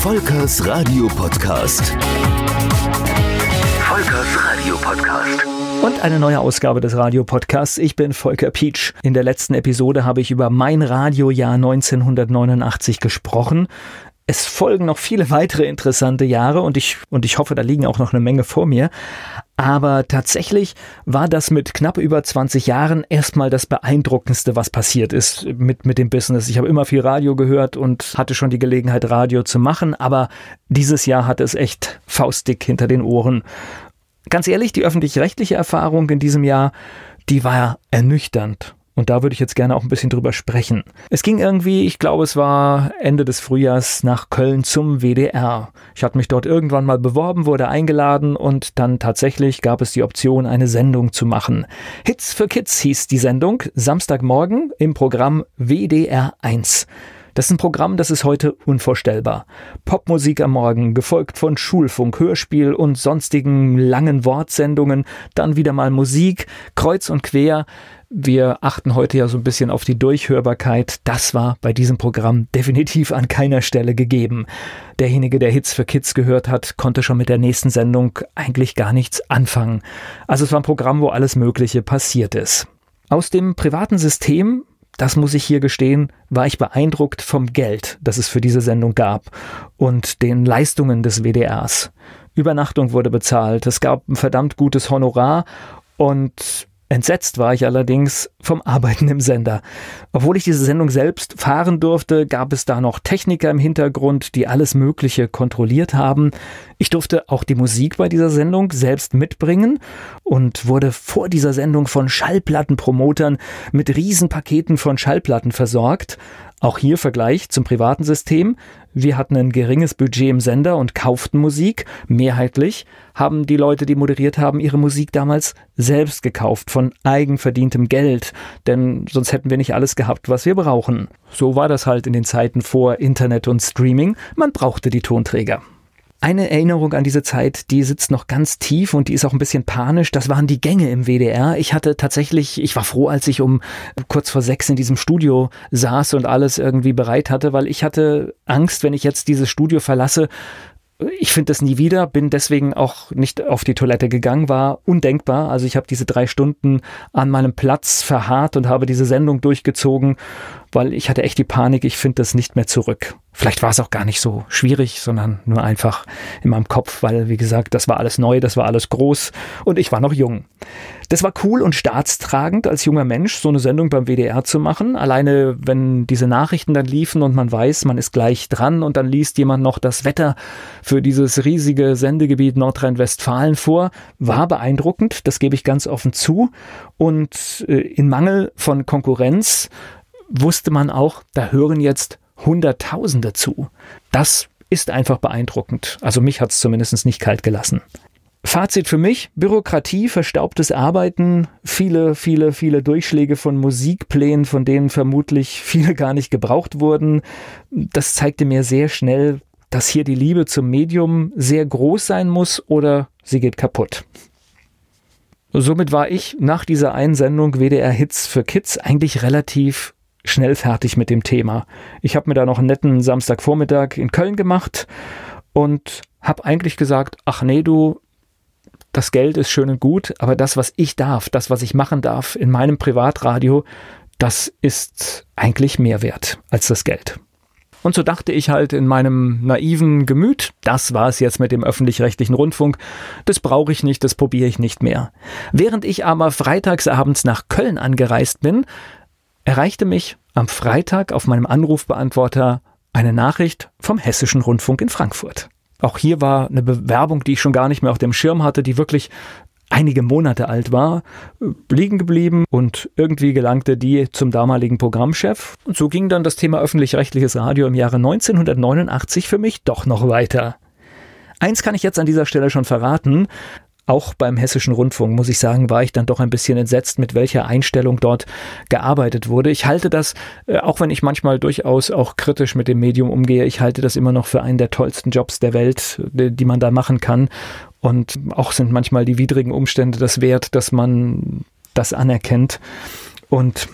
Volkers Radio Podcast. Volkers Radio Podcast. Und eine neue Ausgabe des Radio-Podcasts. Ich bin Volker Pietsch. In der letzten Episode habe ich über mein Radiojahr 1989 gesprochen. Es folgen noch viele weitere interessante Jahre und ich, und ich hoffe, da liegen auch noch eine Menge vor mir. Aber tatsächlich war das mit knapp über 20 Jahren erstmal das beeindruckendste, was passiert ist mit, mit dem Business. Ich habe immer viel Radio gehört und hatte schon die Gelegenheit, Radio zu machen, aber dieses Jahr hatte es echt faustdick hinter den Ohren. Ganz ehrlich, die öffentlich-rechtliche Erfahrung in diesem Jahr, die war ernüchternd. Und da würde ich jetzt gerne auch ein bisschen drüber sprechen. Es ging irgendwie, ich glaube, es war Ende des Frühjahrs nach Köln zum WDR. Ich hatte mich dort irgendwann mal beworben, wurde eingeladen und dann tatsächlich gab es die Option, eine Sendung zu machen. Hits für Kids hieß die Sendung, Samstagmorgen im Programm WDR 1. Das ist ein Programm, das ist heute unvorstellbar. Popmusik am Morgen, gefolgt von Schulfunk, Hörspiel und sonstigen langen Wortsendungen, dann wieder mal Musik, kreuz und quer. Wir achten heute ja so ein bisschen auf die Durchhörbarkeit. Das war bei diesem Programm definitiv an keiner Stelle gegeben. Derjenige, der Hits für Kids gehört hat, konnte schon mit der nächsten Sendung eigentlich gar nichts anfangen. Also es war ein Programm, wo alles Mögliche passiert ist. Aus dem privaten System das muss ich hier gestehen, war ich beeindruckt vom Geld, das es für diese Sendung gab und den Leistungen des WDRs. Übernachtung wurde bezahlt, es gab ein verdammt gutes Honorar und Entsetzt war ich allerdings vom Arbeiten im Sender. Obwohl ich diese Sendung selbst fahren durfte, gab es da noch Techniker im Hintergrund, die alles Mögliche kontrolliert haben. Ich durfte auch die Musik bei dieser Sendung selbst mitbringen und wurde vor dieser Sendung von Schallplattenpromotern mit Riesenpaketen von Schallplatten versorgt. Auch hier Vergleich zum privaten System. Wir hatten ein geringes Budget im Sender und kauften Musik. Mehrheitlich haben die Leute, die moderiert haben, ihre Musik damals selbst gekauft von eigenverdientem Geld. Denn sonst hätten wir nicht alles gehabt, was wir brauchen. So war das halt in den Zeiten vor Internet und Streaming. Man brauchte die Tonträger. Eine Erinnerung an diese Zeit, die sitzt noch ganz tief und die ist auch ein bisschen panisch. Das waren die Gänge im WDR. Ich hatte tatsächlich, ich war froh, als ich um kurz vor sechs in diesem Studio saß und alles irgendwie bereit hatte, weil ich hatte Angst, wenn ich jetzt dieses Studio verlasse, ich finde das nie wieder, bin deswegen auch nicht auf die Toilette gegangen, war undenkbar. Also ich habe diese drei Stunden an meinem Platz verharrt und habe diese Sendung durchgezogen, weil ich hatte echt die Panik, ich finde das nicht mehr zurück. Vielleicht war es auch gar nicht so schwierig, sondern nur einfach in meinem Kopf, weil, wie gesagt, das war alles neu, das war alles groß und ich war noch jung. Das war cool und staatstragend, als junger Mensch so eine Sendung beim WDR zu machen. Alleine, wenn diese Nachrichten dann liefen und man weiß, man ist gleich dran und dann liest jemand noch das Wetter für dieses riesige Sendegebiet Nordrhein-Westfalen vor, war beeindruckend, das gebe ich ganz offen zu. Und äh, in Mangel von Konkurrenz wusste man auch, da hören jetzt Hunderttausende zu. Das ist einfach beeindruckend. Also mich hat es zumindest nicht kalt gelassen. Fazit für mich, Bürokratie, verstaubtes Arbeiten, viele, viele, viele Durchschläge von Musikplänen, von denen vermutlich viele gar nicht gebraucht wurden. Das zeigte mir sehr schnell, dass hier die Liebe zum Medium sehr groß sein muss oder sie geht kaputt. Somit war ich nach dieser Einsendung WDR Hits für Kids eigentlich relativ schnell fertig mit dem Thema. Ich habe mir da noch einen netten Samstagvormittag in Köln gemacht und habe eigentlich gesagt, ach nee, du, das Geld ist schön und gut, aber das, was ich darf, das, was ich machen darf in meinem Privatradio, das ist eigentlich mehr wert als das Geld. Und so dachte ich halt in meinem naiven Gemüt, das war es jetzt mit dem öffentlich-rechtlichen Rundfunk, das brauche ich nicht, das probiere ich nicht mehr. Während ich aber freitagsabends nach Köln angereist bin, erreichte mich am Freitag auf meinem Anrufbeantworter eine Nachricht vom Hessischen Rundfunk in Frankfurt. Auch hier war eine Bewerbung, die ich schon gar nicht mehr auf dem Schirm hatte, die wirklich einige Monate alt war, liegen geblieben und irgendwie gelangte die zum damaligen Programmchef. Und so ging dann das Thema öffentlich-rechtliches Radio im Jahre 1989 für mich doch noch weiter. Eins kann ich jetzt an dieser Stelle schon verraten. Auch beim Hessischen Rundfunk, muss ich sagen, war ich dann doch ein bisschen entsetzt, mit welcher Einstellung dort gearbeitet wurde. Ich halte das, äh, auch wenn ich manchmal durchaus auch kritisch mit dem Medium umgehe, ich halte das immer noch für einen der tollsten Jobs der Welt, die man da machen kann. Und auch sind manchmal die widrigen Umstände das wert, dass man das anerkennt. Und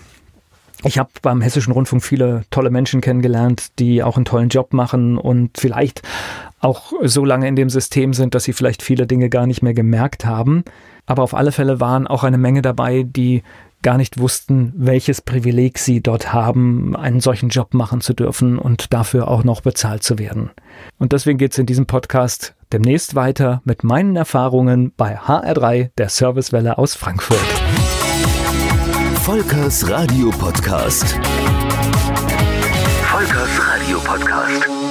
Ich habe beim Hessischen Rundfunk viele tolle Menschen kennengelernt, die auch einen tollen Job machen und vielleicht auch so lange in dem System sind, dass sie vielleicht viele Dinge gar nicht mehr gemerkt haben. Aber auf alle Fälle waren auch eine Menge dabei, die gar nicht wussten, welches Privileg sie dort haben, einen solchen Job machen zu dürfen und dafür auch noch bezahlt zu werden. Und deswegen geht es in diesem Podcast demnächst weiter mit meinen Erfahrungen bei HR3, der Servicewelle aus Frankfurt. Volkers Radio Podcast. Volkers Radio Podcast.